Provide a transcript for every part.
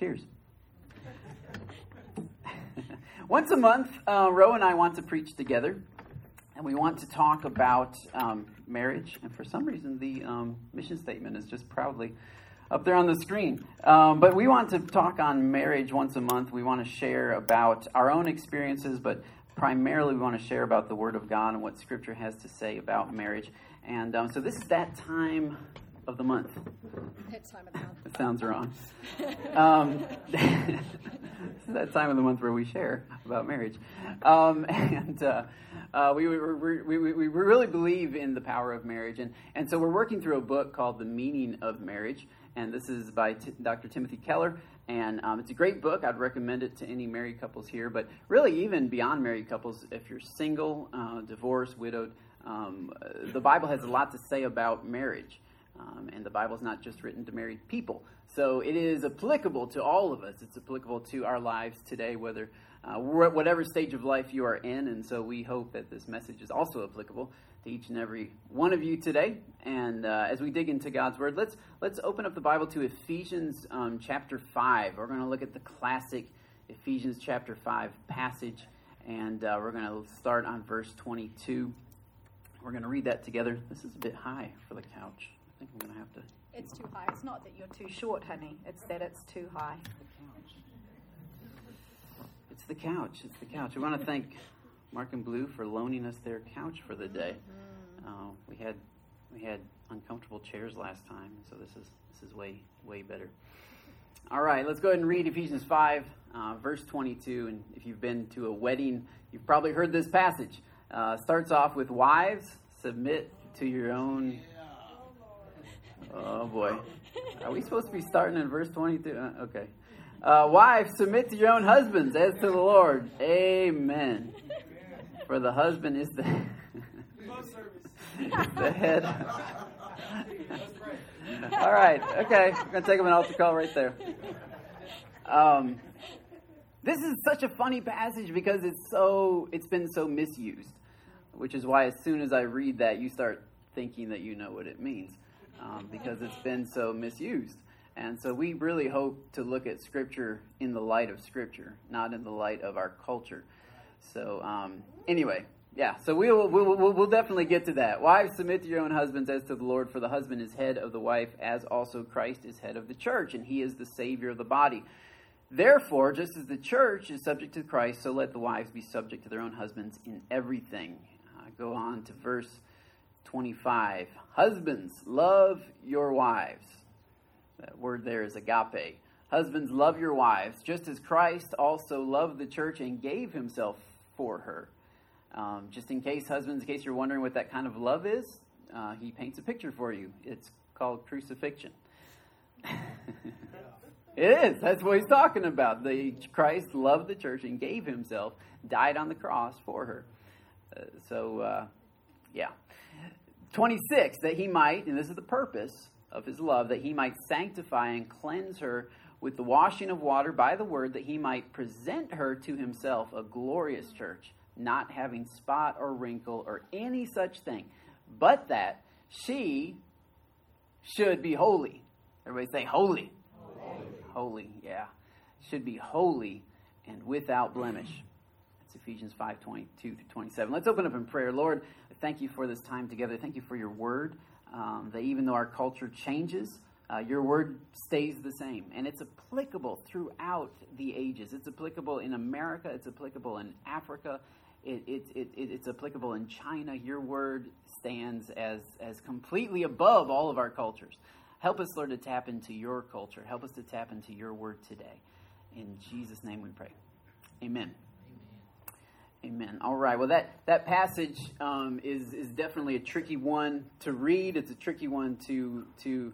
Cheers. Once a month, uh, Row and I want to preach together, and we want to talk about um, marriage. And for some reason, the um, mission statement is just proudly up there on the screen. Um, but we want to talk on marriage once a month. We want to share about our own experiences, but primarily we want to share about the Word of God and what Scripture has to say about marriage. And um, so this is that time of the month. That time of the month. That sounds wrong. Um, this is that time of the month where we share about marriage. Um, and uh, uh, we, we, we, we really believe in the power of marriage. And, and so we're working through a book called The Meaning of Marriage. And this is by T- Dr. Timothy Keller. And um, it's a great book. I'd recommend it to any married couples here. But really, even beyond married couples, if you're single, uh, divorced, widowed, um, the Bible has a lot to say about marriage. Um, and the Bible is not just written to married people. So it is applicable to all of us. It's applicable to our lives today, whether uh, whatever stage of life you are in. And so we hope that this message is also applicable to each and every one of you today. And uh, as we dig into God's Word, let's let's open up the Bible to Ephesians um, chapter five. We're going to look at the classic Ephesians chapter five passage, and uh, we're going to start on verse twenty-two. We're going to read that together. This is a bit high for the couch think I'm going to have to. It's too high. It's not that you're too short, honey. It's that it's too high. It's the couch. It's the couch. We want to thank Mark and Blue for loaning us their couch for the day. Mm-hmm. Uh, we had we had uncomfortable chairs last time, so this is this is way way better. All right, let's go ahead and read Ephesians five, uh, verse twenty-two. And if you've been to a wedding, you've probably heard this passage. Uh, starts off with wives submit to your own Oh boy. Are we supposed to be starting in verse 22? Uh, okay. Uh, wives, submit to your own husbands as to the Lord. Amen. For the husband is the, the head. All right. Okay. I'm going to take him an altar call right there. Um, this is such a funny passage because it's so it's been so misused, which is why as soon as I read that, you start thinking that you know what it means um, because it's been so misused. And so we really hope to look at Scripture in the light of Scripture, not in the light of our culture. So, um, anyway, yeah, so we'll, we'll, we'll, definitely get to that. Wives, submit to your own husbands as to the Lord, for the husband is head of the wife, as also Christ is head of the church, and he is the Savior of the body. Therefore, just as the church is subject to Christ, so let the wives be subject to their own husbands in everything. Uh, go on to verse 25. Husbands, love your wives. That word there is agape. Husbands, love your wives, just as Christ also loved the church and gave himself for her. Um, just in case, husbands, in case you're wondering what that kind of love is, uh, he paints a picture for you. It's called crucifixion. it is. That's what he's talking about. The Christ loved the church and gave himself, died on the cross for her. Uh, so, uh, yeah. 26, that he might, and this is the purpose of his love, that he might sanctify and cleanse her with the washing of water by the word, that he might present her to himself a glorious church, not having spot or wrinkle or any such thing, but that she should be holy. Everybody say holy. Holy, holy yeah. Should be holy and without blemish. That's Ephesians 5 22 through 27. Let's open up in prayer. Lord, thank you for this time together. Thank you for your word. Um, that even though our culture changes, uh, your word stays the same. And it's applicable throughout the ages. It's applicable in America, it's applicable in Africa, it, it, it, it's applicable in China. Your word stands as, as completely above all of our cultures. Help us, Lord, to tap into your culture. Help us to tap into your word today. In Jesus' name we pray. Amen. Amen. All right. Well, that that passage um, is is definitely a tricky one to read. It's a tricky one to to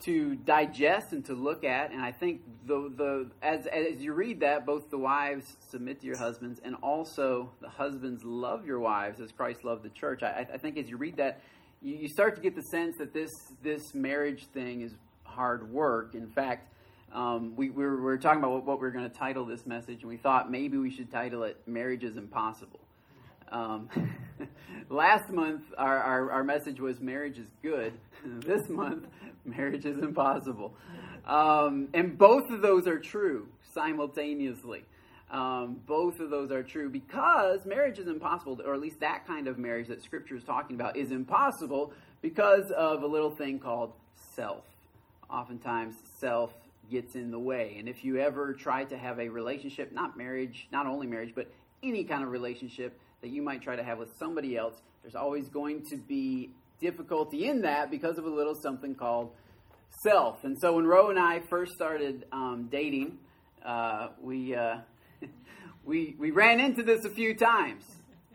to digest and to look at. And I think the the as as you read that, both the wives submit to your husbands, and also the husbands love your wives as Christ loved the church. I, I think as you read that, you, you start to get the sense that this this marriage thing is hard work. In fact um, we, we, were, we, were, talking about what, what we are going to title this message, and we thought maybe we should title it "Marriage is Impossible," Um, last month, our, our, our, message was marriage is good. this month, marriage is impossible. Um, and both of those are true simultaneously. Um, both of those are true because marriage is impossible, or at least that kind of marriage that Scripture is talking about is impossible because of a little thing called self. Oftentimes, self gets in the way. And if you ever try to have a relationship, not marriage, not only marriage, but any kind of relationship that you might try to have with somebody else, there's always going to be difficulty in that because of a little something called self. And so when Row and I first started um, dating, uh, we, uh, we, we ran into this a few times,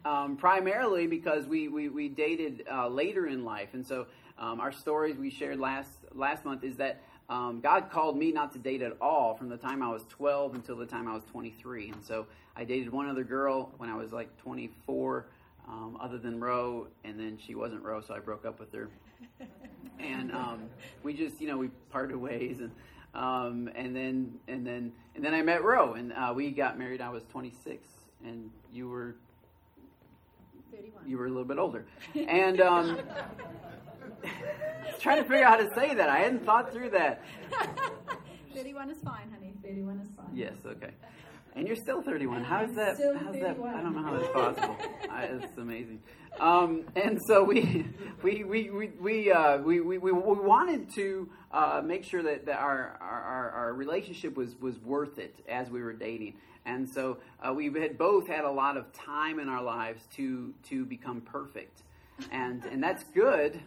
um, primarily because we, we, we dated uh, later in life. And so um, our stories we shared last, last month is that um, God called me not to date at all from the time I was 12 until the time I was 23. And so I dated one other girl when I was like 24, um, other than Row, and then she wasn't Row, so I broke up with her. And um, we just, you know, we parted ways, and um, and then and then and then I met Row, and uh, we got married. I was 26, and you were 31. You were a little bit older, and. Trying to figure out how to say that. I hadn't thought through that. 31 is fine, honey. 31 is fine. Yes, okay. And you're still 31. How is that? Still how's 31. that? I don't know how that's possible. I, it's amazing. Um, and so we we we we we, uh, we, we, we, wanted to uh, make sure that, that our, our, our relationship was was worth it as we were dating. And so uh, we had both had a lot of time in our lives to to become perfect, and and that's good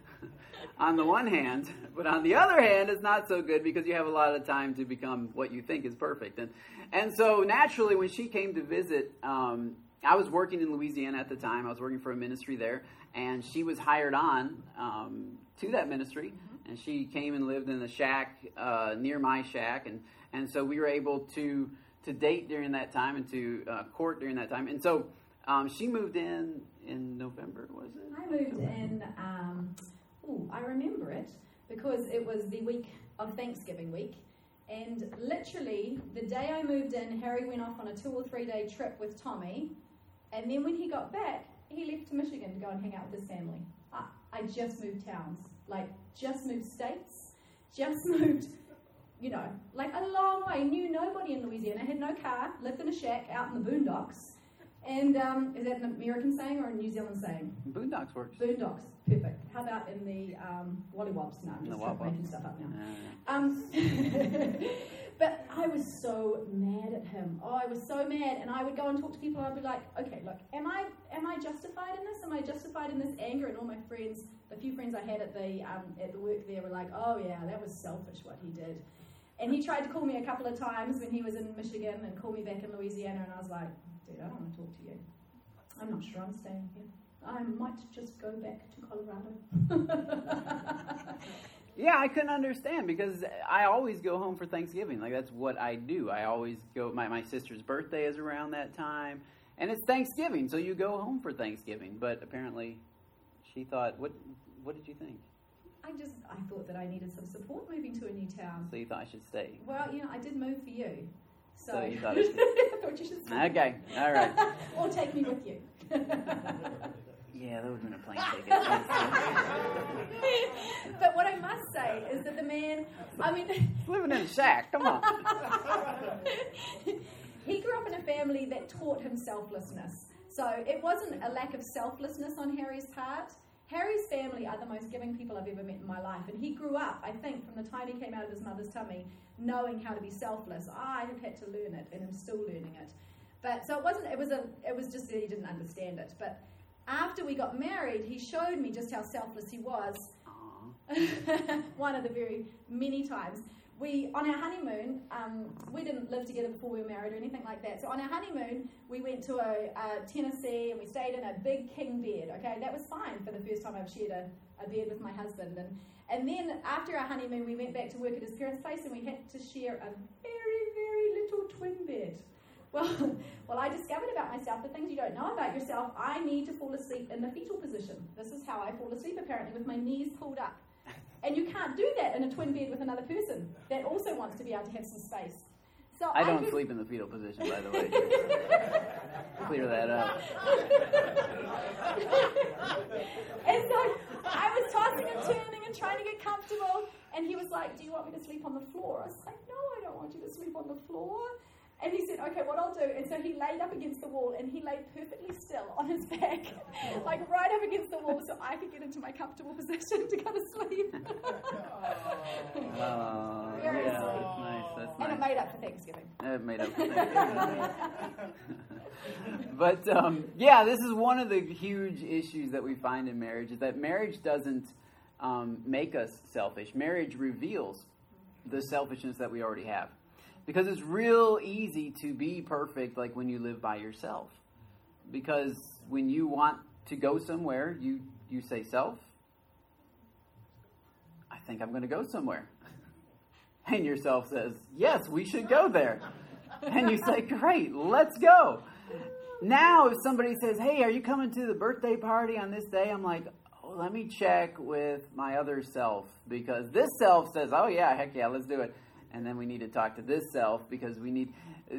on the one hand, but on the other hand, it's not so good because you have a lot of time to become what you think is perfect. And, and so naturally, when she came to visit, um, I was working in Louisiana at the time. I was working for a ministry there, and she was hired on um, to that ministry. And she came and lived in the shack uh, near my shack, and, and so we were able to to date during that time and to uh, court during that time. And so um, she moved in in November, was it? I moved in. Um, I remember it because it was the week of Thanksgiving week. And literally, the day I moved in, Harry went off on a two or three day trip with Tommy. And then when he got back, he left to Michigan to go and hang out with his family. I, I just moved towns, like, just moved states, just moved, you know, like a long way. Knew nobody in Louisiana, had no car, lived in a shack out in the boondocks. And um, is that an American saying or a New Zealand saying? Boondocks works. Boondocks, perfect. How about in the um, Wollywobs? No, I'm just making stuff up now. Um, but I was so mad at him. Oh, I was so mad, and I would go and talk to people. and I'd be like, "Okay, look, am I am I justified in this? Am I justified in this anger?" And all my friends, the few friends I had at the um, at the work there, were like, "Oh yeah, that was selfish what he did." And he tried to call me a couple of times when he was in Michigan and call me back in Louisiana, and I was like, "Dude, I don't want to talk to you. I'm not sure I'm staying here. I might just go back to Colorado." Yeah, I couldn't understand because I always go home for Thanksgiving. Like that's what I do. I always go. My my sister's birthday is around that time, and it's Thanksgiving, so you go home for Thanksgiving. But apparently, she thought, "What? What did you think?" I just I thought that I needed some support moving to a new town. So you thought I should stay? Well, you know, I did move for you. So, So you thought I thought you should. Okay, all right. or take me with you. Yeah, that would have been a plane ticket. but what I must say is that the man, I mean. He's Living in a shack. Come on. he grew up in a family that taught him selflessness. So it wasn't a lack of selflessness on Harry's part. Harry's family are the most giving people I've ever met in my life. And he grew up, I think, from the time he came out of his mother's tummy, knowing how to be selfless. I have had to learn it and I'm still learning it. But so it wasn't, it was a, it was just that he didn't understand it. But after we got married, he showed me just how selfless he was. One of the very many times. We on our honeymoon, um, we didn't live together before we were married or anything like that. So on our honeymoon, we went to a, a Tennessee and we stayed in a big king bed. Okay, that was fine for the first time I've shared a, a bed with my husband. And and then after our honeymoon, we went back to work at his parents' place and we had to share a very very little twin bed. Well, well, I discovered about myself the things you don't know about yourself. I need to fall asleep in the fetal position. This is how I fall asleep, apparently, with my knees pulled up. And you can't do that in a twin bed with another person that also wants to be able to have some space. So I don't sleep in the fetal position, by the way. Clear that up. and so I was tossing and turning and trying to get comfortable. And he was like, Do you want me to sleep on the floor? I was like, No, I don't want you to sleep on the floor. And he said, Okay, what I'll do. And so he laid up against the wall and he laid perfectly still on his back, like right up against the wall, so I could get into my comfortable position to go to sleep. Oh, Very yeah, sweet. that's nice. That's and it made up for Thanksgiving. It made up. for Thanksgiving. but um, yeah, this is one of the huge issues that we find in marriage is that marriage doesn't um, make us selfish. Marriage reveals the selfishness that we already have, because it's real easy to be perfect, like when you live by yourself. Because when you want to go somewhere, you you say self. I think I'm going to go somewhere. And yourself says, Yes, we should go there. And you say, Great, let's go. Now, if somebody says, Hey, are you coming to the birthday party on this day? I'm like, oh, Let me check with my other self because this self says, Oh, yeah, heck yeah, let's do it. And then we need to talk to this self because we need.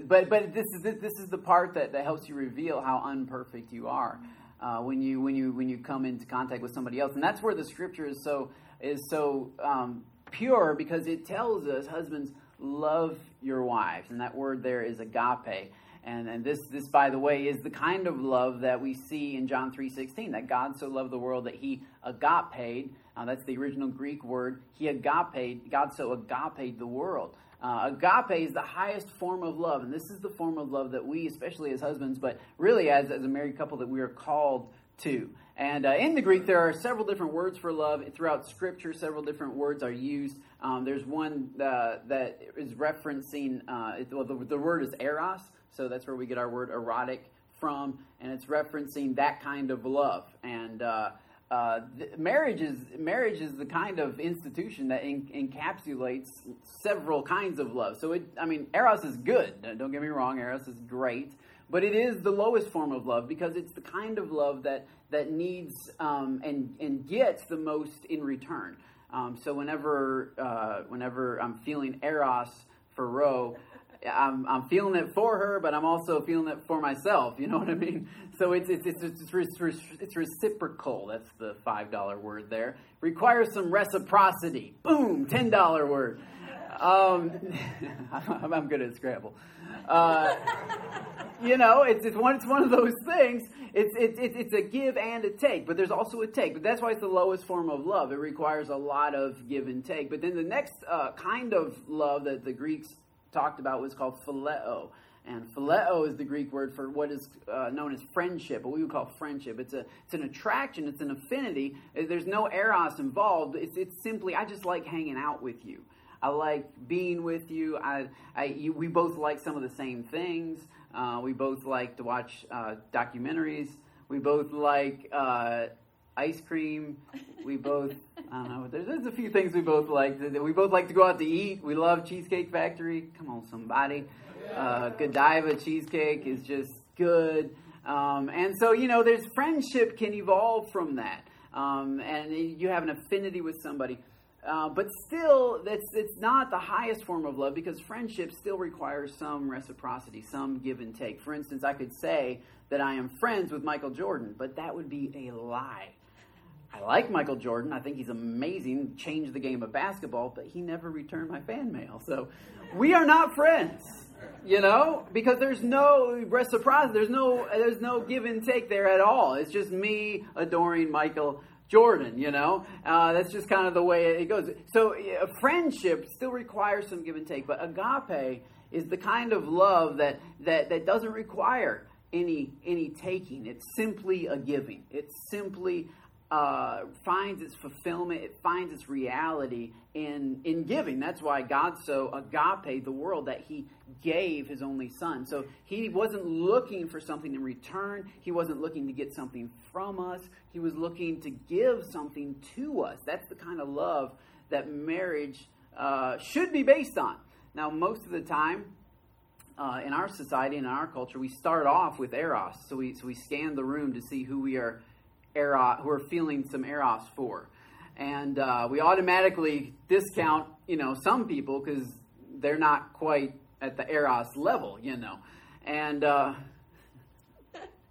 But, but this, is, this is the part that, that helps you reveal how unperfect you are. Uh, when you when you when you come into contact with somebody else, and that's where the scripture is so is so um, pure because it tells us husbands love your wives and that word there is agape and, and this this by the way is the kind of love that we see in john 3.16 that god so loved the world that he agape uh, that's the original greek word he agape god so agape the world uh, agape is the highest form of love and this is the form of love that we especially as husbands but really as, as a married couple that we are called to and uh, in the Greek, there are several different words for love. Throughout Scripture, several different words are used. Um, there's one uh, that is referencing, uh, well, the, the word is eros, so that's where we get our word erotic from, and it's referencing that kind of love. And uh, marriage is marriage is the kind of institution that en- encapsulates several kinds of love. So, it, I mean, eros is good. Don't get me wrong, eros is great, but it is the lowest form of love because it's the kind of love that that needs um, and and gets the most in return. Um, so whenever uh, whenever I'm feeling eros for Row, I'm, I'm feeling it for her, but I'm also feeling it for myself. You know what I mean? So it's it's it's, it's, it's, reciprocal. That's the five dollar word there. Requires some reciprocity. Boom, ten dollar word. Um, I'm, good at Scrabble. Uh, you know, it's, it's one it's one of those things. It's, it's it's it's a give and a take, but there's also a take. But that's why it's the lowest form of love. It requires a lot of give and take. But then the next uh, kind of love that the Greeks talked about was called phileo. And phileo is the Greek word for what is uh, known as friendship, what we would call friendship. It's a it's an attraction, it's an affinity. There's no eros involved. It's it's simply I just like hanging out with you. I like being with you. I, I you, we both like some of the same things. Uh, we both like to watch uh, documentaries. We both like uh, ice cream. We both, I don't know, there's, there's a few things we both like. We both like to go out to eat. We love Cheesecake Factory. Come on, somebody. Uh, Godiva cheesecake is just good. Um, and so, you know, there's friendship can evolve from that. Um, and you have an affinity with somebody. Uh, but still, that's, it's not the highest form of love because friendship still requires some reciprocity, some give and take. For instance, I could say that I am friends with Michael Jordan, but that would be a lie. I like Michael Jordan. I think he's amazing, changed the game of basketball, but he never returned my fan mail. So we are not friends, you know, because there's no reciprocity. There's no, there's no give and take there at all. It's just me adoring Michael Jordan, you know? Uh, that's just kind of the way it goes. So, uh, friendship still requires some give and take, but agape is the kind of love that, that, that doesn't require any, any taking. It's simply a giving. It's simply uh, finds its fulfillment, it finds its reality in, in giving. That's why God so agape the world that he gave his only son. So he wasn't looking for something in return, he wasn't looking to get something from us, he was looking to give something to us. That's the kind of love that marriage uh, should be based on. Now, most of the time, uh, in our society and in our culture, we start off with eros. So we, so we scan the room to see who we are eros, who are feeling some eros for. And uh, we automatically discount, you know, some people because they're not quite at the eros level, you know. And uh,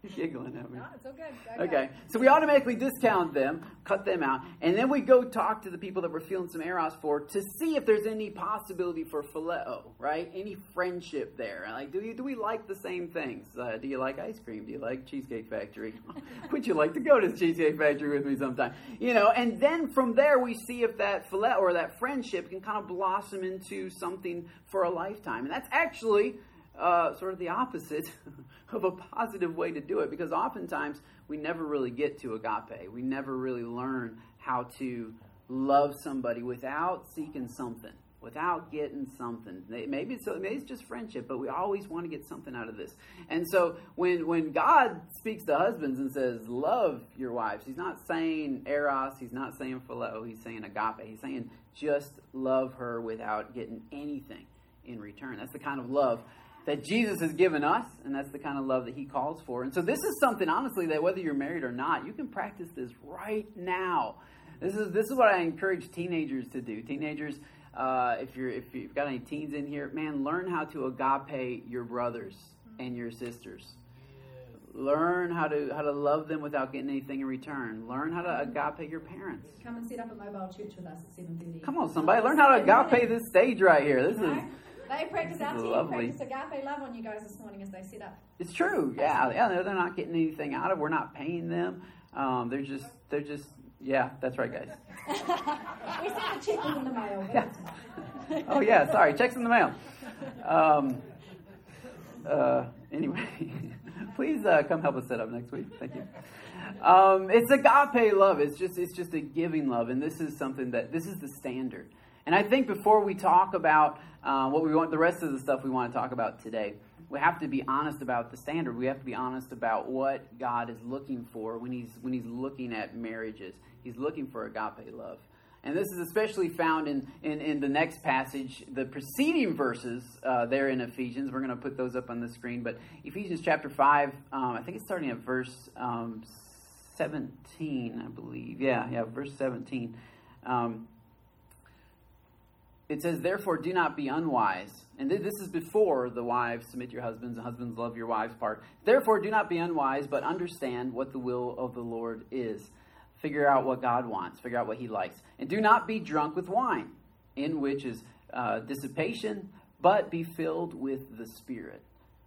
you're giggling at me. No, it's all good. Okay, so we automatically discount them, cut them out, and then we go talk to the people that we're feeling some eros for to see if there's any possibility for phileo, right? Any friendship there. Like, do you do we like the same things? Uh, do you like ice cream? Do you like Cheesecake Factory? Would you like to go to the Cheesecake Factory with me sometime? You know, and then from there we see if that phileo or that friendship can kind of blossom into something for a lifetime, and that's actually uh, sort of the opposite of a positive way to do it because oftentimes we never really get to agape. We never really learn how to love somebody without seeking something, without getting something. Maybe it's, maybe it's just friendship, but we always want to get something out of this. And so when, when God speaks to husbands and says, Love your wives, he's not saying eros, he's not saying phileo, he's saying agape. He's saying just love her without getting anything in return. That's the kind of love that Jesus has given us, and that's the kind of love that He calls for. And so, this is something, honestly, that whether you're married or not, you can practice this right now. This is this is what I encourage teenagers to do. Teenagers, uh, if you're if you've got any teens in here, man, learn how to agape your brothers and your sisters. Learn how to how to love them without getting anything in return. Learn how to agape your parents. Come and set up a mobile church with us at seven thirty. Come on, somebody, learn how to agape this stage right here. This is they practice our team practice agape love on you guys this morning as they set up. It's true. Yeah, yeah. They're, they're not getting anything out of. We're not paying them. Um, they're just they're just yeah. That's right, guys. we sent the check in the mail. Yeah. oh yeah. Sorry, checks in the mail. Um, uh, anyway, please uh, come help us set up next week. Thank you. Um, it's agape love. It's just it's just a giving love, and this is something that this is the standard. And I think before we talk about uh, what we want, the rest of the stuff we want to talk about today, we have to be honest about the standard. We have to be honest about what God is looking for when He's when He's looking at marriages. He's looking for agape love. And this is especially found in, in, in the next passage, the preceding verses uh, there in Ephesians. We're going to put those up on the screen. But Ephesians chapter 5, um, I think it's starting at verse um, 17, I believe. Yeah, yeah, verse 17. Um, it says, Therefore, do not be unwise. And this is before the wives submit your husbands and husbands love your wives part. Therefore, do not be unwise, but understand what the will of the Lord is. Figure out what God wants, figure out what He likes. And do not be drunk with wine, in which is uh, dissipation, but be filled with the Spirit.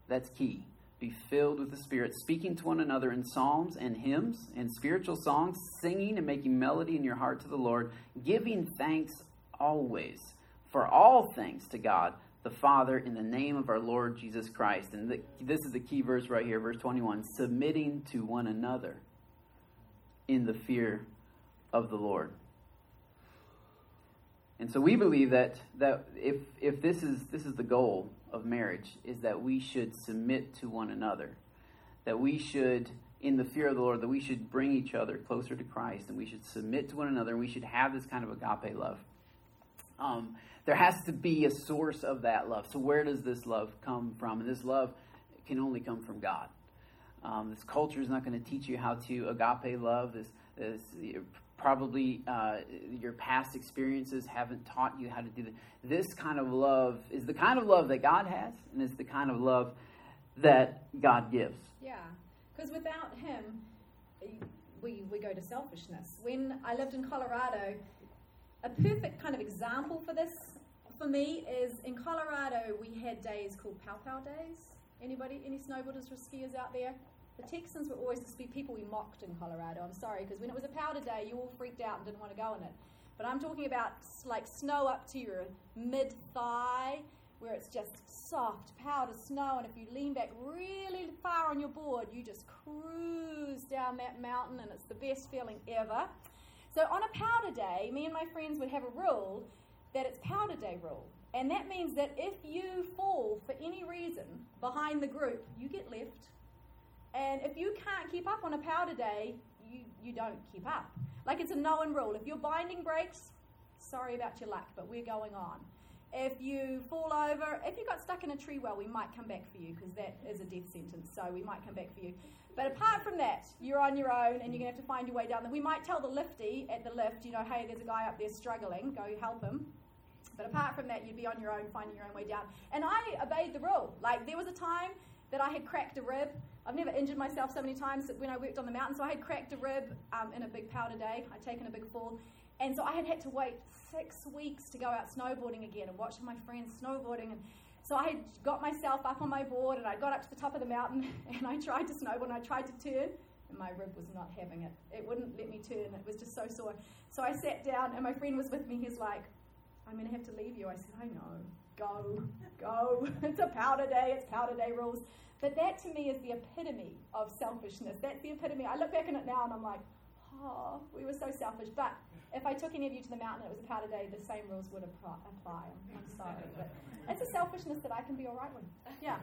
That's key. Be filled with the Spirit, speaking to one another in psalms and hymns and spiritual songs, singing and making melody in your heart to the Lord, giving thanks always for all things to God the Father in the name of our Lord Jesus Christ. And the, this is the key verse right here, verse 21 submitting to one another in the fear of the Lord. And so we believe that, that if, if this, is, this is the goal of marriage, is that we should submit to one another. That we should, in the fear of the Lord, that we should bring each other closer to Christ and we should submit to one another and we should have this kind of agape love. Um, there has to be a source of that love. So, where does this love come from? And this love can only come from God. Um, this culture is not going to teach you how to agape love. This, this probably uh, your past experiences haven't taught you how to do that. This kind of love is the kind of love that God has, and it's the kind of love that God gives. Yeah, because without Him, we, we go to selfishness. When I lived in Colorado, a perfect kind of example for this for me is in Colorado we had days called Pow Pow Days. Anybody, any snowboarders or skiers out there? The Texans were always the people we mocked in Colorado. I'm sorry, because when it was a powder day, you all freaked out and didn't want to go in it. But I'm talking about like snow up to your mid thigh, where it's just soft powder snow, and if you lean back really far on your board, you just cruise down that mountain, and it's the best feeling ever. So on a powder day, me and my friends would have a rule that it's powder day rule. And that means that if you fall for any reason behind the group, you get left. And if you can't keep up on a powder day, you, you don't keep up. Like it's a known rule. If your binding breaks, sorry about your luck, but we're going on. If you fall over, if you got stuck in a tree well, we might come back for you because that is a death sentence, so we might come back for you. But apart from that, you're on your own and you're going to have to find your way down there. We might tell the lifty at the lift, you know, hey, there's a guy up there struggling, go help him. But apart from that, you'd be on your own, finding your own way down. And I obeyed the rule. Like, there was a time that I had cracked a rib. I've never injured myself so many times when I worked on the mountain. So I had cracked a rib um, in a big powder day. I'd taken a big fall. And so I had had to wait six weeks to go out snowboarding again and watch my friends snowboarding. And so I got myself up on my board and I got up to the top of the mountain and I tried to snowboard and I tried to turn and my rib was not having it. It wouldn't let me turn. It was just so sore. So I sat down and my friend was with me. He's like, I'm going to have to leave you. I said, I know. Go, go. it's a powder day. It's powder day rules. But that to me is the epitome of selfishness. That's the epitome. I look back on it now and I'm like, oh, we were so selfish. But if I took any of you to the mountain and it was a powder day, the same rules would apply. I'm sorry. Selfishness that I can be all right with. Yeah.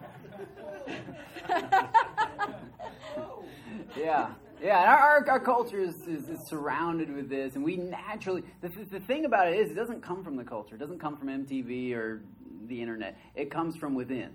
yeah. Yeah, our, our, culture is, is, is, surrounded with this, and we naturally. The, the thing about it is, it doesn't come from the culture. It doesn't come from MTV or the internet. It comes from within.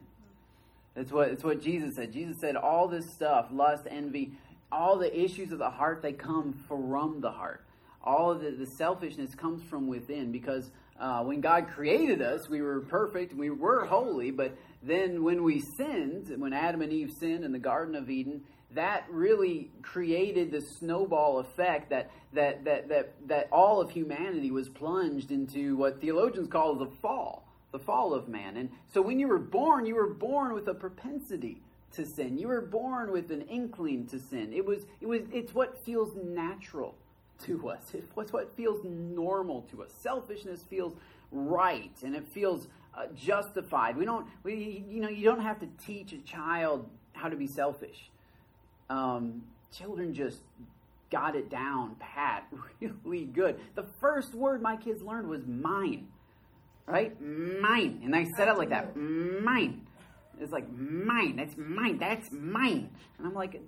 It's what, it's what Jesus said. Jesus said, all this stuff, lust, envy, all the issues of the heart, they come from the heart. All the, the selfishness comes from within because uh, when God created us, we were perfect, we were holy, but then when we sinned, when Adam and Eve sinned in the Garden of Eden, that really created the snowball effect that, that, that, that, that all of humanity was plunged into what theologians call the fall, the fall of man. And so when you were born, you were born with a propensity to sin. You were born with an inkling to sin. It was, it was, it's what feels natural to us. It's what feels normal to us. Selfishness feels right and it feels uh, justified. We don't, we, you know, you don't have to teach a child how to be selfish um, children just got it down pat really good. The first word my kids learned was mine, right? Mine. And I said it like that mine. It's like mine. That's mine. That's mine. And I'm like,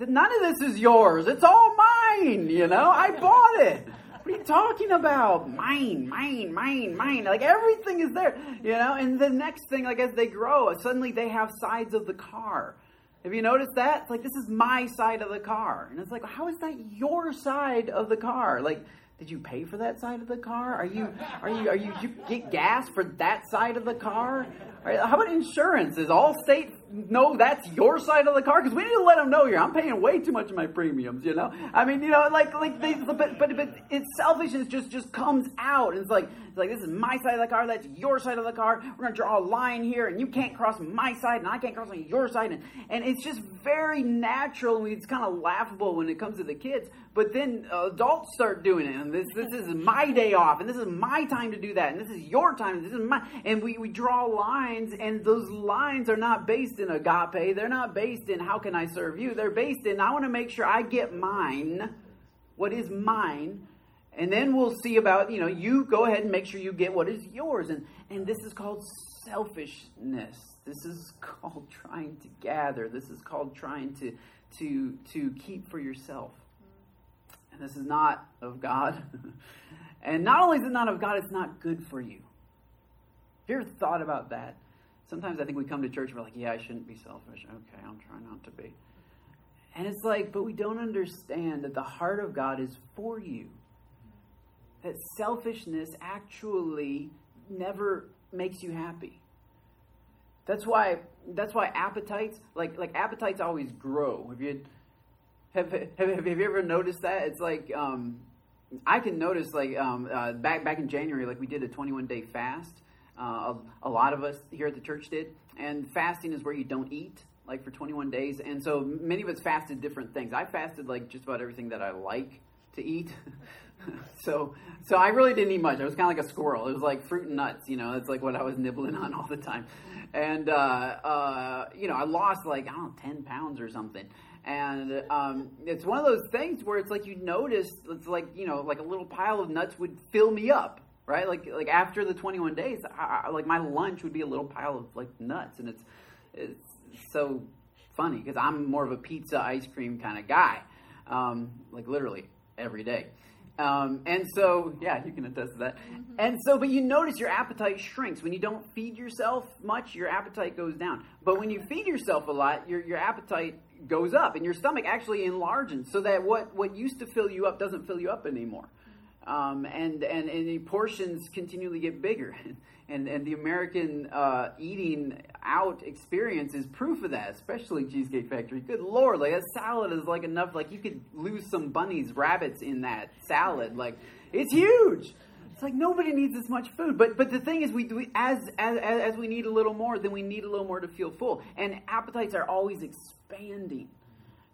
none of this is yours. It's all mine. You know, I bought it. What are you talking about? Mine, mine, mine, mine. Like everything is there. You know. And the next thing, like as they grow, suddenly they have sides of the car. Have you noticed that? It's like, this is my side of the car. And it's like, how is that your side of the car? Like, did you pay for that side of the car? Are you, are you, are you, you get gas for that side of the car? How about insurance? Is Allstate know that's your side of the car? Because we need to let them know here. I'm paying way too much of my premiums. You know, I mean, you know, like like they, but but but it's selfishness just just comes out. And it's like it's like this is my side of the car. That's your side of the car. We're gonna draw a line here, and you can't cross my side, and I can't cross on your side. And and it's just very natural. It's kind of laughable when it comes to the kids. But then adults start doing it, and this this is my day off, and this is my time to do that, and this is your time, and this is my, and we we draw lines, and those lines are not based in agape. They're not based in how can I serve you. They're based in I want to make sure I get mine, what is mine, and then we'll see about you know you go ahead and make sure you get what is yours, and and this is called selfishness. This is called trying to gather. This is called trying to to to keep for yourself. And this is not of God. and not only is it not of God, it's not good for you. Have you ever thought about that? Sometimes I think we come to church and we're like, yeah, I shouldn't be selfish. Okay, I'll try not to be. And it's like, but we don't understand that the heart of God is for you. That selfishness actually never makes you happy. That's why that's why appetites like like appetites always grow. Have you have, have, have you ever noticed that? It's like um, I can notice like um, uh, back back in January, like we did a 21 day fast. Uh, a, lot of us here at the church did, and fasting is where you don't eat like for 21 days. And so many of us fasted different things. I fasted like just about everything that I like to eat. so so I really didn't eat much. I was kind of like a squirrel. It was like fruit and nuts. You know, that's like what I was nibbling on all the time. And uh, uh, you know, I lost like I don't know 10 pounds or something and um, it's one of those things where it's like you notice it's like you know like a little pile of nuts would fill me up right like like after the 21 days I, like my lunch would be a little pile of like nuts and it's it's so funny because i'm more of a pizza ice cream kind of guy um, like literally every day um, and so, yeah, you can attest to that. Mm-hmm. And so, but you notice your appetite shrinks. When you don't feed yourself much, your appetite goes down. But when you feed yourself a lot, your, your appetite goes up and your stomach actually enlarges so that what, what used to fill you up doesn't fill you up anymore. Um, and, and, and the portions continually get bigger. And, and the American uh, eating out experience is proof of that, especially Cheesecake Factory. Good Lord, like a salad is like enough, like you could lose some bunnies, rabbits in that salad. Like, it's huge. It's like nobody needs this much food. But but the thing is, we, we as, as as we need a little more, then we need a little more to feel full. And appetites are always expanding.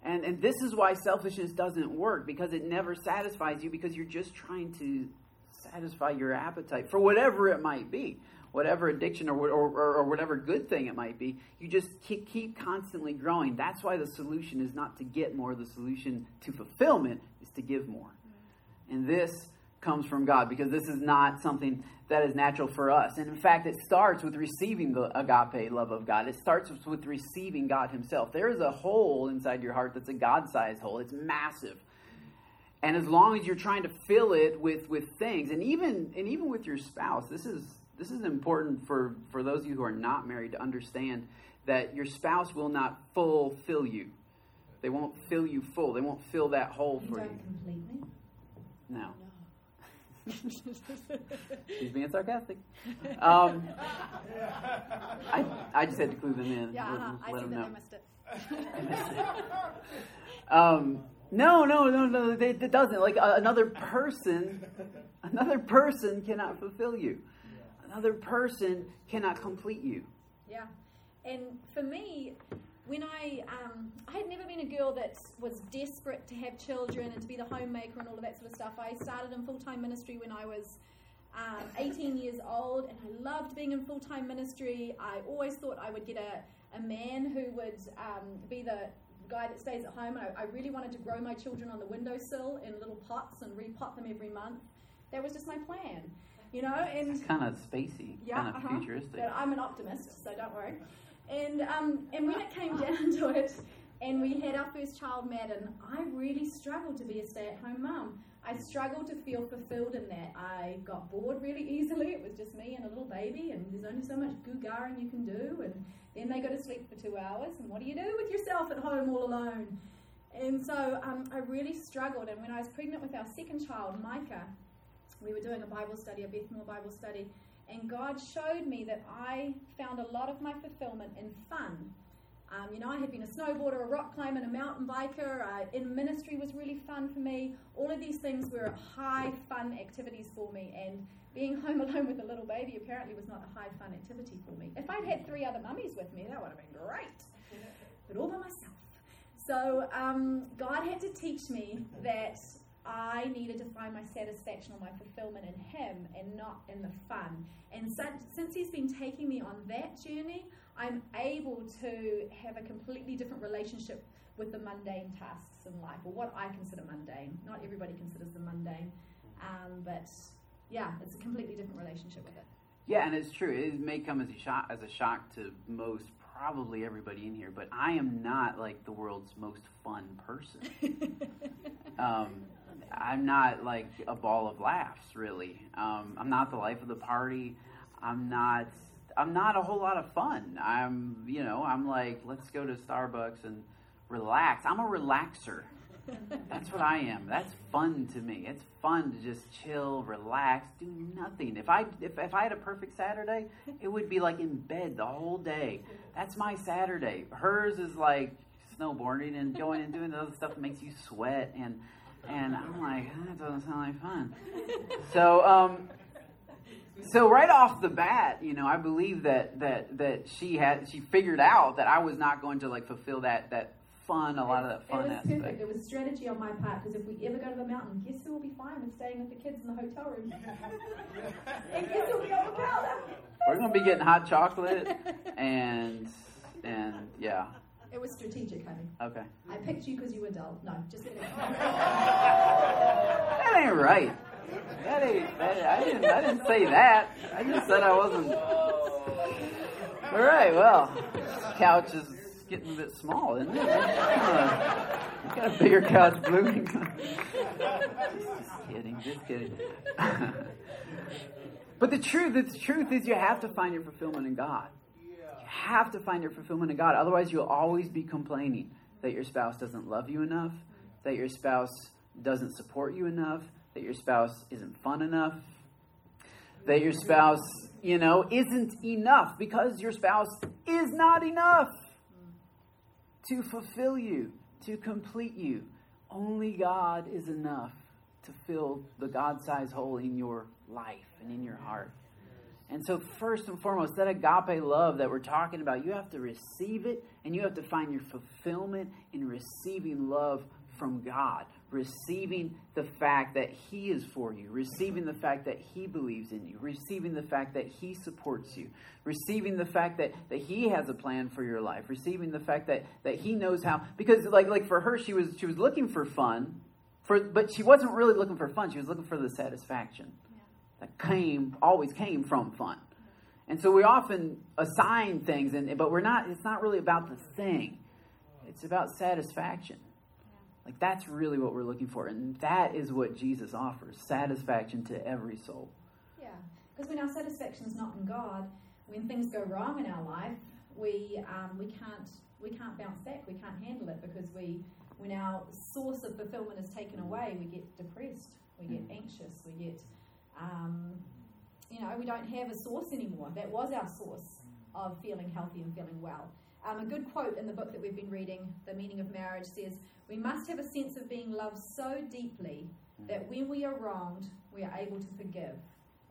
And, and this is why selfishness doesn't work because it never satisfies you because you're just trying to satisfy your appetite for whatever it might be, whatever addiction or, or, or, whatever good thing it might be. You just keep, keep constantly growing. That's why the solution is not to get more, the solution to fulfillment is to give more. And this comes from God because this is not something that is natural for us. And in fact, it starts with receiving the agape love of God. It starts with receiving God Himself. There is a hole inside your heart that's a God sized hole, it's massive. And as long as you're trying to fill it with, with things, and even and even with your spouse, this is this is important for, for those of you who are not married to understand that your spouse will not fulfill you. They won't fill you full. They won't fill that hole for you. Completely. No. She's being sarcastic. Um, I, I just had to clue them in. Yeah, uh-huh. I see that I missed it. um, no, no, no, no. It, it doesn't. Like uh, another person, another person cannot fulfill you. Another person cannot complete you. Yeah, and for me, when I um, I had never been a girl that was desperate to have children and to be the homemaker and all of that sort of stuff. I started in full time ministry when I was um, 18 years old, and I loved being in full time ministry. I always thought I would get a, a man who would um, be the guy that stays at home, and I, I, really wanted to grow my children on the windowsill in little pots and repot them every month. That was just my plan, you know. And it's kind of spacey, yeah, kind of uh-huh. futuristic. But I'm an optimist, so don't worry. And um, and when it came down to it, and we had our first child, Madden, I really struggled to be a stay-at-home mum. I struggled to feel fulfilled in that. I got bored really easily. It was just me and a little baby, and there's only so much googaring you can do. And then they go to sleep for two hours, and what do you do with yourself at home all alone? And so um, I really struggled. And when I was pregnant with our second child, Micah, we were doing a Bible study, a Beth Moore Bible study, and God showed me that I found a lot of my fulfillment in fun. Um, you know, I had been a snowboarder, a rock climber, a mountain biker. Uh, in ministry was really fun for me. All of these things were high fun activities for me. And being home alone with a little baby apparently was not a high fun activity for me. If I'd had three other mummies with me, that would have been great. But all by myself. So um, God had to teach me that I needed to find my satisfaction or my fulfillment in Him and not in the fun. And since He's been taking me on that journey, I'm able to have a completely different relationship with the mundane tasks in life, or what I consider mundane. Not everybody considers them mundane, um, but yeah, it's a completely different relationship with it. Yeah, and it's true. It may come as a shock, as a shock to most, probably everybody in here, but I am not like the world's most fun person. um, I'm not like a ball of laughs, really. Um, I'm not the life of the party. I'm not. I'm not a whole lot of fun. I'm, you know, I'm like, let's go to Starbucks and relax. I'm a relaxer. That's what I am. That's fun to me. It's fun to just chill, relax, do nothing. If I if, if I had a perfect Saturday, it would be like in bed the whole day. That's my Saturday. Hers is like snowboarding and going and doing the other stuff that makes you sweat and and I'm like, that doesn't sound like fun. So, um, so right off the bat, you know, I believe that that that she had she figured out that I was not going to like fulfill that that fun, a lot of that fun it was aspect. Perfect. It was strategy on my part because if we ever go to the mountain, guess who will be fine with staying with the kids in the hotel room? and guess who will be on the powder? We're gonna be getting hot chocolate and and yeah. It was strategic, honey. Okay. I picked you because you were dull. No, just kidding. that ain't right. That ain't. That, I didn't. I didn't say that. I just said I wasn't. All right. Well, couch is getting a bit small, isn't it? Uh, got a bigger couch, blooming. just kidding. Just kidding. but the truth, the truth is, you have to find your fulfillment in God have to find your fulfillment in God. Otherwise, you'll always be complaining that your spouse doesn't love you enough, that your spouse doesn't support you enough, that your spouse isn't fun enough, that your spouse, you know, isn't enough because your spouse is not enough to fulfill you, to complete you. Only God is enough to fill the God sized hole in your life and in your heart. And so, first and foremost, that agape love that we're talking about, you have to receive it and you have to find your fulfillment in receiving love from God, receiving the fact that He is for you, receiving the fact that He believes in you, receiving the fact that He supports you, receiving the fact that, that He has a plan for your life, receiving the fact that, that He knows how. Because, like, like for her, she was, she was looking for fun, for, but she wasn't really looking for fun, she was looking for the satisfaction that came always came from fun. And so we often assign things, and but we're not. It's not really about the thing. It's about satisfaction. Like that's really what we're looking for, and that is what Jesus offers: satisfaction to every soul. Yeah, because when our satisfaction is not in God, when things go wrong in our life, we um, we can't we can't bounce back. We can't handle it because we when our source of fulfillment is taken away, we get depressed, we get mm. anxious, we get um, you know, we don't have a source anymore. That was our source of feeling healthy and feeling well. Um, a good quote in the book that we've been reading, The Meaning of Marriage, says, We must have a sense of being loved so deeply that when we are wronged, we are able to forgive.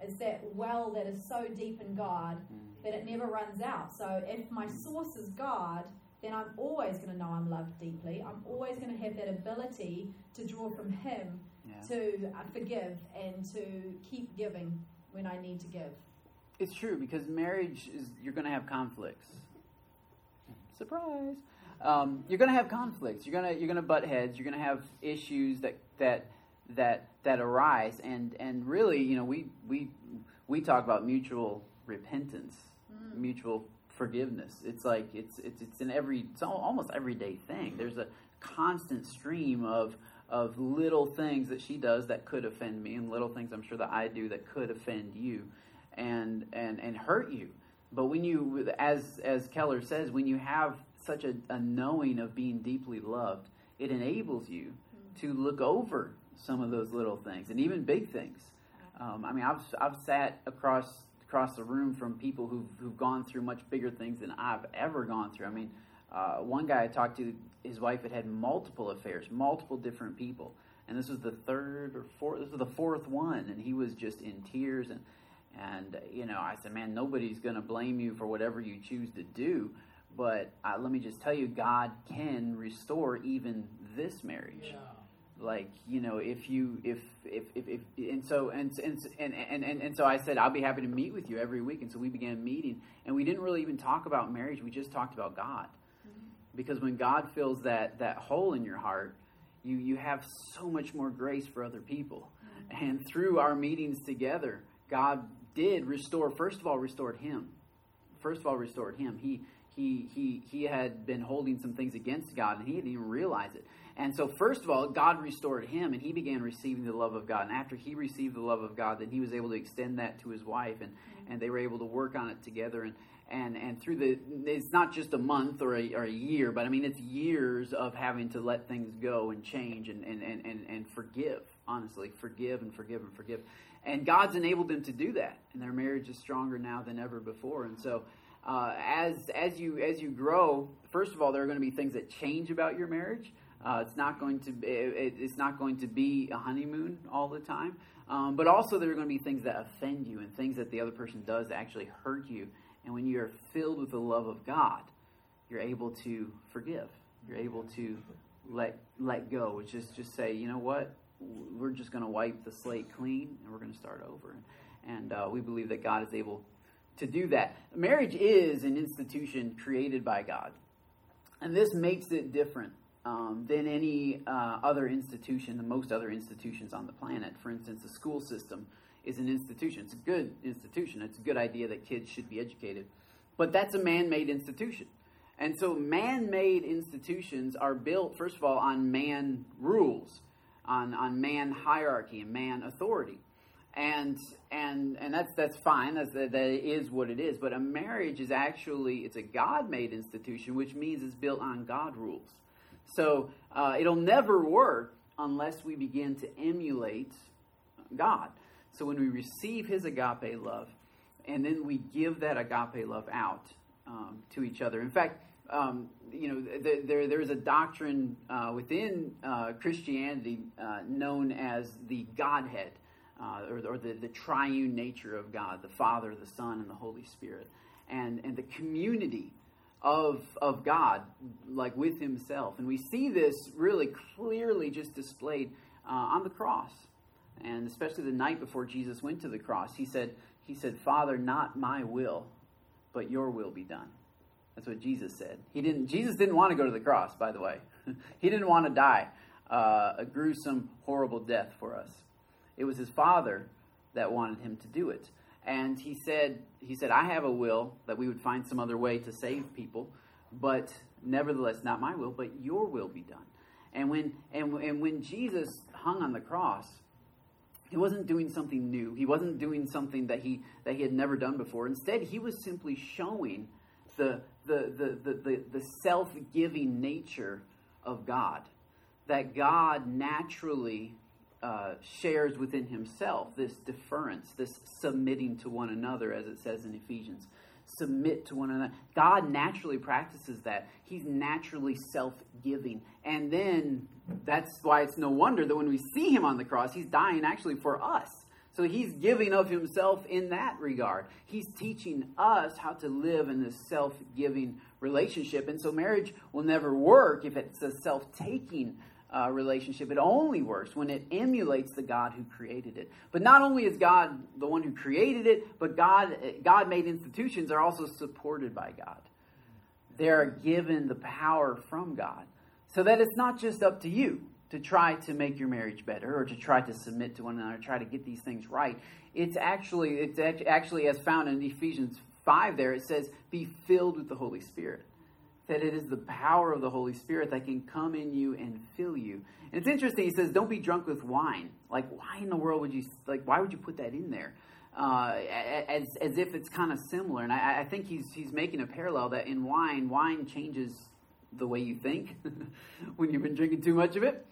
It's that well that is so deep in God that it never runs out. So if my source is God, then I'm always going to know I'm loved deeply. I'm always going to have that ability to draw from Him yeah. to forgive and to keep giving when I need to give. It's true because marriage is you're going to have conflicts. Surprise. Um, you're going to have conflicts. You're going to you're going to butt heads. You're going to have issues that that that that arise, and and really, you know, we we we talk about mutual repentance, mm. mutual forgiveness. It's like it's it's it's an every it's almost everyday thing. There's a constant stream of of little things that she does that could offend me, and little things I'm sure that I do that could offend you, and and and hurt you. But when you, as as Keller says, when you have such a, a knowing of being deeply loved, it enables you to look over some of those little things and even big things. Um, I mean, I've I've sat across across the room from people who've who've gone through much bigger things than I've ever gone through. I mean, uh, one guy I talked to, his wife had had multiple affairs, multiple different people, and this was the third or fourth. This was the fourth one, and he was just in tears. And and you know, I said, man, nobody's going to blame you for whatever you choose to do. But uh, let me just tell you, God can restore even this marriage. Yeah. Like you know, if you if if if, if and so and and, and and and and so I said I'll be happy to meet with you every week, and so we began meeting, and we didn't really even talk about marriage. We just talked about God because when God fills that, that hole in your heart, you, you have so much more grace for other people. Mm-hmm. And through our meetings together, God did restore, first of all, restored him. First of all, restored him. He, he, he, he had been holding some things against God and he didn't even realize it. And so, first of all, God restored him and he began receiving the love of God. And after he received the love of God, then he was able to extend that to his wife and, mm-hmm. and they were able to work on it together. And, and and through the it's not just a month or a, or a year but i mean it's years of having to let things go and change and and, and, and, and forgive honestly. Forgive and forgive and forgive. And god's enabled them to do that and their marriage is stronger now than ever before. And so uh, as as you as you grow first of all there are going to be things that change about your marriage. Uh, it's not going to be, it, it's not going to be a honeymoon all the time. Um, but also there are going to be things that offend you and things that the other person does that actually hurt you and when you are filled with the love of God, you're able to forgive. You're able to let let go, which is just say, you know what, we're just going to wipe the slate clean and we're going to start over. And uh, we believe that God is able to do that. Marriage is an institution created by God, and this makes it different um, than any uh, other institution, than most other institutions on the planet. For instance, the school system is an institution. It's a good institution. It's a good idea that kids should be educated. But that's a man made institution. And so man made institutions are built, first of all, on man rules, on, on man hierarchy and man authority. And and and that's that's fine. That's that, is what it is. But a marriage is actually it's a God made institution, which means it's built on God rules. So uh, it'll never work unless we begin to emulate God. So when we receive His agape love, and then we give that agape love out um, to each other. In fact, um, you know, th- there there is a doctrine uh, within uh, Christianity uh, known as the Godhead, uh, or, or the, the triune nature of God, the Father, the Son, and the Holy Spirit, and and the community of of God, like with Himself, and we see this really clearly just displayed uh, on the cross, and especially the night before Jesus went to the cross. He said, He said, Father, not my will, but Your will be done. That's what Jesus said. He didn't. Jesus didn't want to go to the cross, by the way. he didn't want to die uh, a gruesome, horrible death for us. It was his Father that wanted him to do it, and he said, "He said, I have a will that we would find some other way to save people, but nevertheless, not my will, but Your will be done." And when and, and when Jesus hung on the cross, he wasn't doing something new. He wasn't doing something that he that he had never done before. Instead, he was simply showing the, the, the, the, the, the self giving nature of God. That God naturally uh, shares within himself this deference, this submitting to one another, as it says in Ephesians. Submit to one another. God naturally practices that. He's naturally self giving. And then that's why it's no wonder that when we see him on the cross, he's dying actually for us so he's giving of himself in that regard. He's teaching us how to live in this self giving relationship. And so marriage will never work if it's a self taking uh, relationship. It only works when it emulates the God who created it. But not only is God the one who created it, but God God made institutions are also supported by God. They are given the power from God. So that it's not just up to you to try to make your marriage better or to try to submit to one another, try to get these things right. It's actually, it's actually as found in Ephesians 5 there, it says, be filled with the Holy Spirit. That it is the power of the Holy Spirit that can come in you and fill you. And it's interesting, he says, don't be drunk with wine. Like, why in the world would you, like, why would you put that in there? Uh, as, as if it's kind of similar. And I, I think he's, he's making a parallel that in wine, wine changes the way you think when you've been drinking too much of it.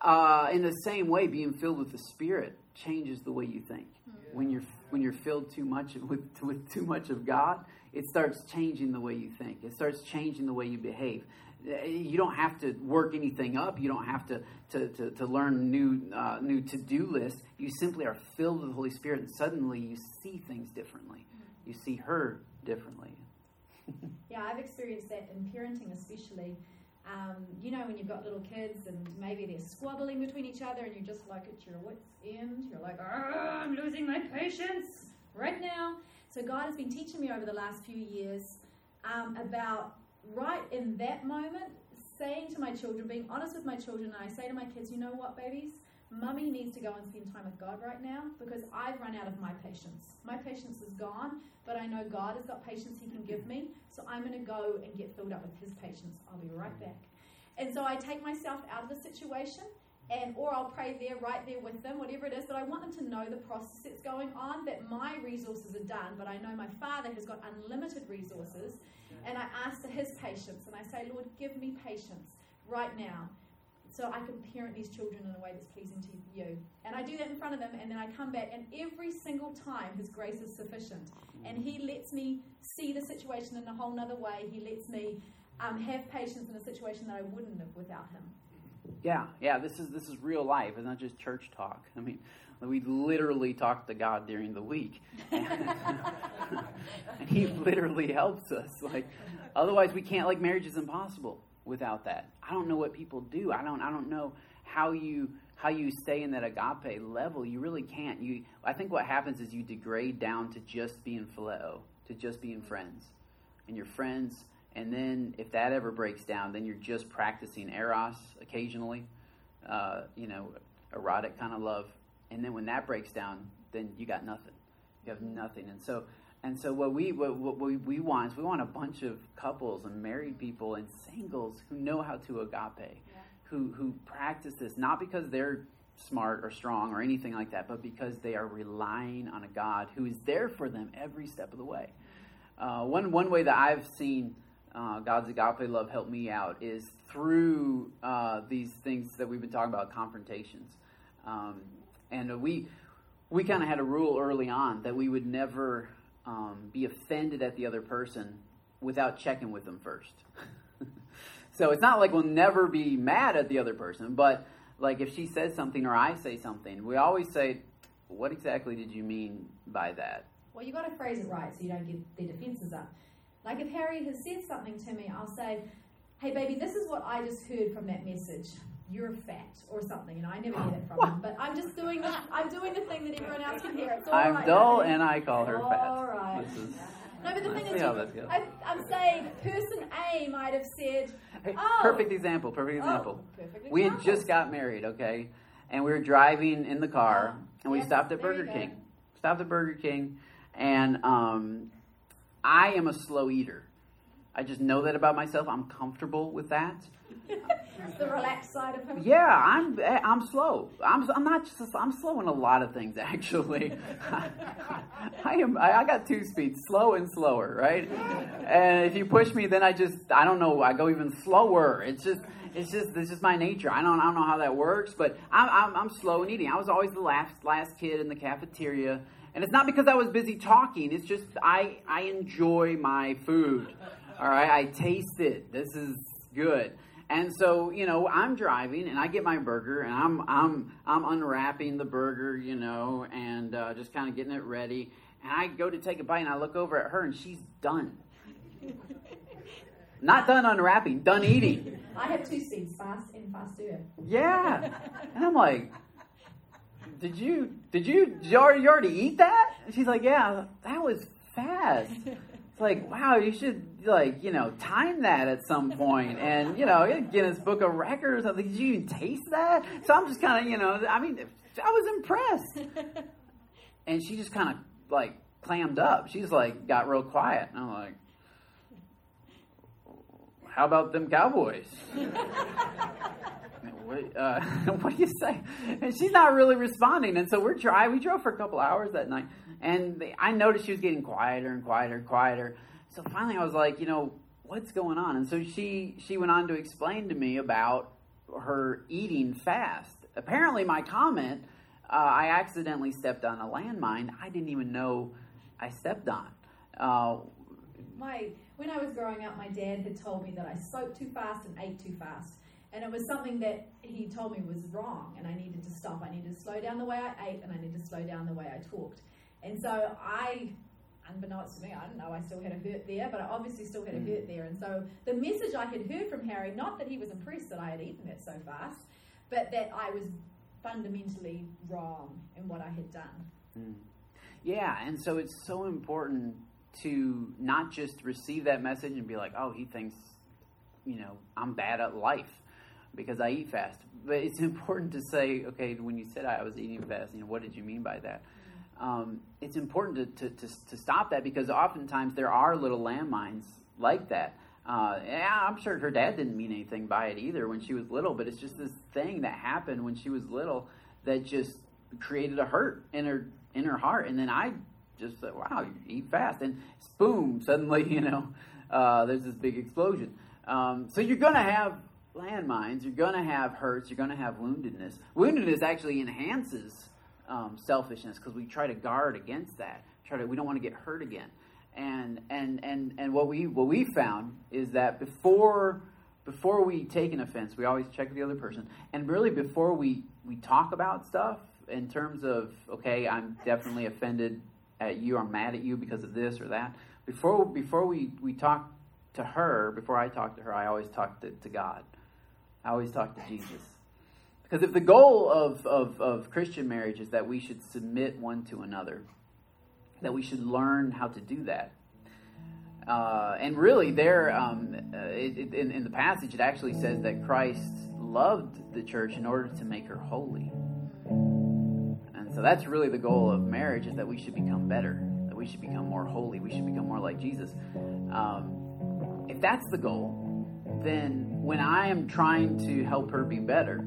Uh, in the same way, being filled with the Spirit changes the way you think. When you're when you're filled too much with with too much of God, it starts changing the way you think. It starts changing the way you behave. You don't have to work anything up. You don't have to to, to, to learn new uh, new to do lists. You simply are filled with the Holy Spirit, and suddenly you see things differently. You see her differently. yeah, I've experienced that in parenting, especially um, you know, when you've got little kids and maybe they're squabbling between each other and you're just like at your wits' end, you're like, I'm losing my patience right now. So God has been teaching me over the last few years um, about right in that moment saying to my children, being honest with my children, and I say to my kids, you know what, babies? Mummy needs to go and spend time with God right now because I've run out of my patience. My patience is gone, but I know God has got patience He can give me. So I'm going to go and get filled up with His patience. I'll be right back. And so I take myself out of the situation, and or I'll pray there, right there with them, whatever it is. But I want them to know the process that's going on. That my resources are done, but I know my Father has got unlimited resources, and I ask for His patience, and I say, Lord, give me patience right now so I can parent these children in a way that's pleasing to you. And I do that in front of them, and then I come back, and every single time His grace is sufficient. And He lets me see the situation in a whole other way. He lets me um, have patience in a situation that I wouldn't have without Him. Yeah, yeah, this is this is real life. It's not just church talk. I mean, we literally talk to God during the week, and, He literally helps us. Like, otherwise, we can't. Like, marriage is impossible without that. I don't know what people do. I don't I don't know how you how you stay in that agape level. You really can't. You I think what happens is you degrade down to just being phileo, to just being friends. And you're friends and then if that ever breaks down, then you're just practicing eros occasionally, uh, you know, erotic kind of love. And then when that breaks down, then you got nothing. You have nothing. And so and so what we what, what we, we want is we want a bunch of couples and married people and singles who know how to agape, yeah. who who practice this not because they're smart or strong or anything like that, but because they are relying on a God who is there for them every step of the way. Uh, one one way that I've seen uh, God's agape love help me out is through uh, these things that we've been talking about, confrontations, um, and we we kind of had a rule early on that we would never um, be offended at the other person without checking with them first. so it's not like we'll never be mad at the other person, but like if she says something or I say something, we always say, "What exactly did you mean by that?" Well, you got to phrase it right so you don't get their defenses up. Like if Harry has said something to me, I'll say, "Hey, baby, this is what I just heard from that message." You're fat or something, you know. I never hear that from him, but I'm just doing the I'm doing the thing that everyone else can hear. It's all I'm right, dull and I call her All fat. right. This is- No, but the thing is, see how you- I, I'm saying person A might have said, "Oh, perfect example. Perfect oh, example. perfect We had just got married, okay, and we were driving in the car, Oh, and we yes, stopped at Burger. King. Stopped at Burger King, and um, I am a slow eater. I just know that about myself. I'm comfortable with that. It's the relaxed side of him. Yeah, I'm I'm slow. I'm I'm not just I'm slow in a lot of things actually. I am I, I got two speeds, slow and slower, right? And if you push me, then I just I don't know. I go even slower. It's just it's just it's just my nature. I don't I don't know how that works, but I'm I'm, I'm slow in eating. I was always the last last kid in the cafeteria. And it's not because I was busy talking. It's just I I enjoy my food. All right, I taste it. This is good. And so, you know, I'm driving and I get my burger and I'm I'm I'm unwrapping the burger, you know, and uh, just kind of getting it ready. And I go to take a bite and I look over at her and she's done. Not done unwrapping, done eating. I have two speeds, fast and faster. Yeah. And I'm like, did you did you did you already, you already eat that? And she's like, yeah, that was fast. It's like, wow, you should like, you know, time that at some point and, you know, Guinness Book of Records or something. Did you even taste that? So I'm just kind of, you know, I mean, I was impressed. And she just kind of like clammed up. She's like, got real quiet. And I'm like, how about them Cowboys? what, uh, what do you say? And she's not really responding. And so we're driving. We drove for a couple hours that night. And I noticed she was getting quieter and quieter and quieter. So finally I was like, you know, what's going on? And so she, she went on to explain to me about her eating fast. Apparently, my comment, uh, I accidentally stepped on a landmine I didn't even know I stepped on. Uh, My when I was growing up, my dad had told me that I spoke too fast and ate too fast, and it was something that he told me was wrong, and I needed to stop. I needed to slow down the way I ate, and I needed to slow down the way I talked. And so I, unbeknownst to me, I didn't know I still had a hurt there, but I obviously still had a mm. hurt there. And so the message I had heard from Harry, not that he was impressed that I had eaten it so fast, but that I was fundamentally wrong in what I had done. Mm. Yeah, and so it's so important to not just receive that message and be like, oh, he thinks, you know, I'm bad at life because I eat fast. But it's important to say, okay, when you said I was eating fast, you know, what did you mean by that? Um, it's important to, to, to, to stop that because oftentimes there are little landmines like that. Uh, yeah, I'm sure her dad didn't mean anything by it either when she was little, but it's just this thing that happened when she was little that just created a hurt in her in her heart. And then I just said, "Wow, you eat fast," and boom, suddenly you know uh, there's this big explosion. Um, so you're gonna have landmines, you're gonna have hurts, you're gonna have woundedness. Woundedness actually enhances um, selfishness because we try to guard against that. Try to we don't want to get hurt again. And and and and what we what we found is that before before we take an offense, we always check the other person. And really before we we talk about stuff in terms of okay, I'm definitely offended at you, I'm mad at you because of this or that. Before before we we talk to her, before I talk to her, I always talk to, to God. I always talk to Jesus. Because if the goal of, of, of Christian marriage is that we should submit one to another, that we should learn how to do that. Uh, and really, there, um, uh, it, it, in, in the passage, it actually says that Christ loved the church in order to make her holy. And so that's really the goal of marriage is that we should become better, that we should become more holy, we should become more like Jesus. Um, if that's the goal, then when I am trying to help her be better,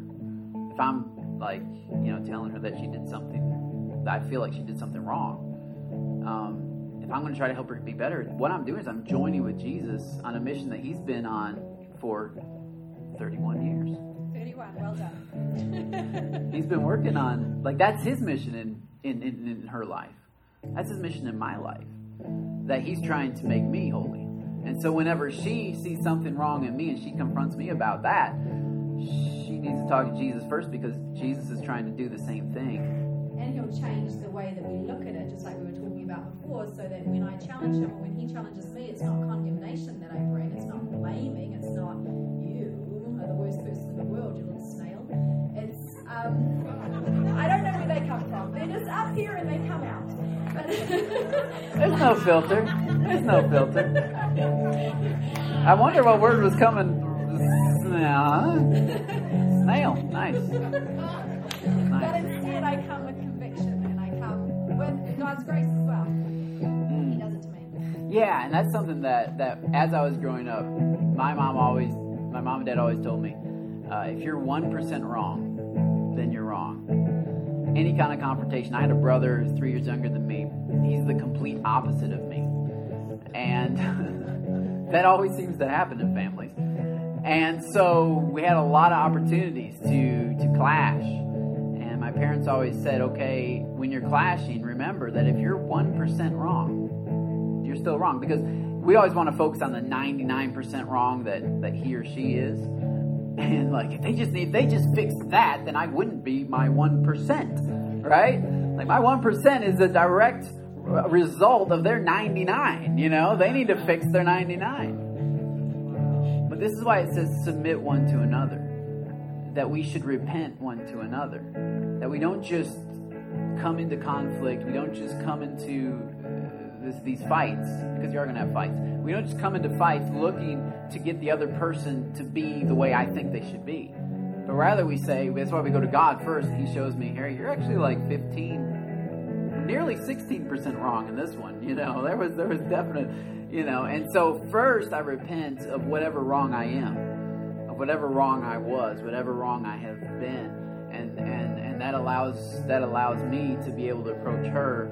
if I'm like, you know, telling her that she did something, that I feel like she did something wrong, um, if I'm going to try to help her be better, what I'm doing is I'm joining with Jesus on a mission that he's been on for 31 years. 31, well done. He's been working on, like, that's his mission, and in, in, in her life. That's his mission in my life. That he's trying to make me holy. And so whenever she sees something wrong in me and she confronts me about that, she needs to talk to Jesus first because Jesus is trying to do the same thing. And he'll change the way that we look at it, just like we were talking about before, so that when I challenge him or when he challenges me, it's not condemnation that I bring, it's not blaming, it's not you are the worst person in the world, you little snail. It's um, I don't know where they come from. They're just up here and they come out. There's no filter. There's no filter. I wonder what word was coming. Snail. Nice. But instead, I come with conviction and I come with God's grace as well. He does it to me. Yeah, and that's something that, that as I was growing up, my mom always, my mom and dad always told me, uh, if you're 1% wrong, then you're wrong. Any kind of confrontation. I had a brother who's three years younger than me. He's the complete opposite of me. And that always seems to happen in families. And so we had a lot of opportunities to, to clash. And my parents always said, okay, when you're clashing, remember that if you're 1% wrong, you're still wrong. Because we always want to focus on the 99% wrong that, that he or she is. And like, if they just if they just fixed that, then I wouldn't be my 1%, right? Like my 1% is a direct result of their 99, you know? They need to fix their 99. But this is why it says submit one to another. That we should repent one to another. That we don't just come into conflict. We don't just come into uh, this, these fights, because you are going to have fights. We don't just come into fights looking to get the other person to be the way I think they should be. But rather we say, that's why we go to God first, and He shows me, Harry, you're actually like 15, nearly 16% wrong in this one. You know, there was, there was definite, you know. And so first I repent of whatever wrong I am, of whatever wrong I was, whatever wrong I have been. And, and, and that allows, that allows me to be able to approach her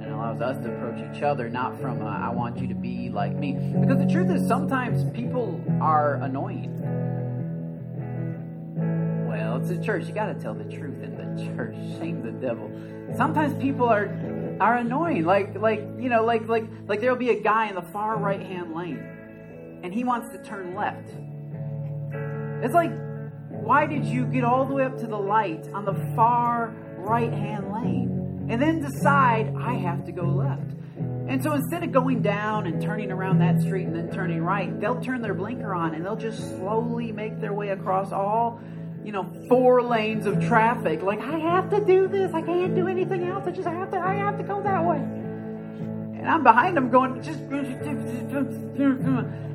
and allows us to approach each other not from a, I want you to be like me. Because the truth is, sometimes people are annoying. Well, it's a church. You got to tell the truth in the church. Shame the devil. Sometimes people are are annoying. Like like you know like like like there'll be a guy in the far right hand lane, and he wants to turn left. It's like, why did you get all the way up to the light on the far right hand lane, and then decide I have to go left? And so instead of going down and turning around that street and then turning right, they'll turn their blinker on and they'll just slowly make their way across all, you know, four lanes of traffic. Like, I have to do this. I can't do anything else. I just have to, I have to go that way. And I'm behind them going, just,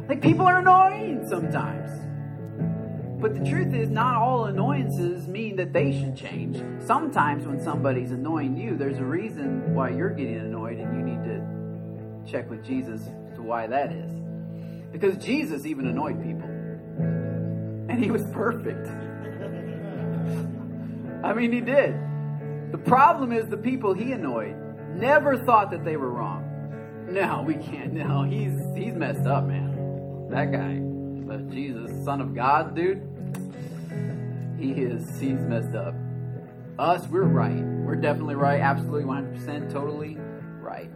like, people are annoying sometimes. But the truth is, not all annoyances mean that they should change. Sometimes when somebody's annoying you, there's a reason why you're getting annoyed, and you need to check with Jesus as to why that is. Because Jesus even annoyed people. And he was perfect. I mean, he did. The problem is the people he annoyed never thought that they were wrong. No, we can't. No, he's he's messed up, man. That guy, but Jesus, Son of God, dude, he is he's messed up. Us, we're right. We're definitely right. Absolutely, 100%, totally right.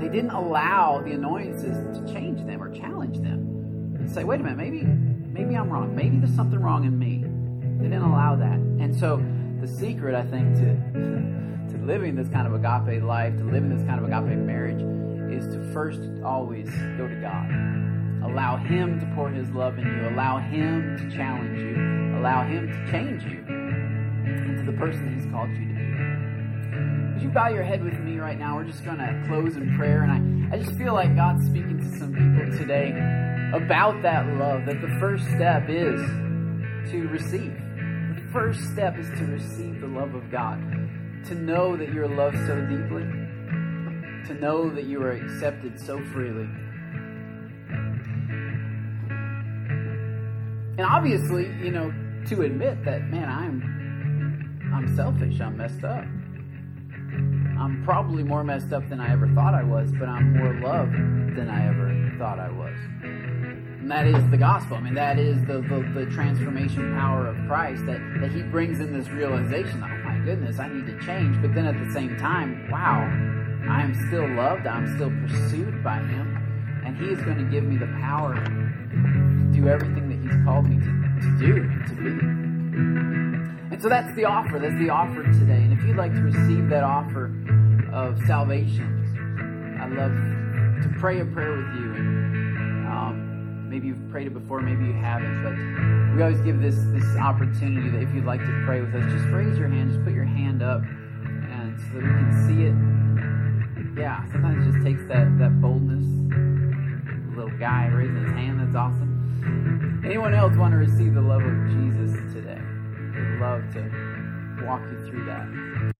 They didn't allow the annoyances to change them or challenge them. And say, wait a minute, maybe maybe I'm wrong. Maybe there's something wrong in me. They didn't allow that. And so the secret, I think, to to living this kind of agape life, to living this kind of agape marriage, is to first always go to God. Allow Him to pour His love in you. Allow Him to challenge you. Allow Him to change you into the person He's called you to be. Would you bow your head with me right now? We're just going to close in prayer. And I, I just feel like God's speaking to some people today about that love, that the first step is to receive. First step is to receive the love of God, to know that you're loved so deeply, to know that you are accepted so freely. And obviously, you know, to admit that, man, I'm I'm selfish, I'm messed up. I'm probably more messed up than I ever thought I was, but I'm more loved than I ever thought I was. And that is the gospel. I mean, that is the, the, the transformation power of Christ that, that He brings in this realization. Oh my goodness, I need to change. But then at the same time, wow, I am still loved. I'm still pursued by Him. And He is going to give me the power to do everything that He's called me to, to do to be. And so that's the offer. That's the offer today. And if you'd like to receive that offer of salvation, I'd love to pray a prayer with you. Maybe you've prayed it before, maybe you haven't. But we always give this this opportunity that if you'd like to pray with us, just raise your hand, just put your hand up, and so that we can see it. Yeah, sometimes it just takes that that boldness. little guy raising his hand. That's awesome. Anyone else want to receive the love of Jesus today? We'd love to walk you through that.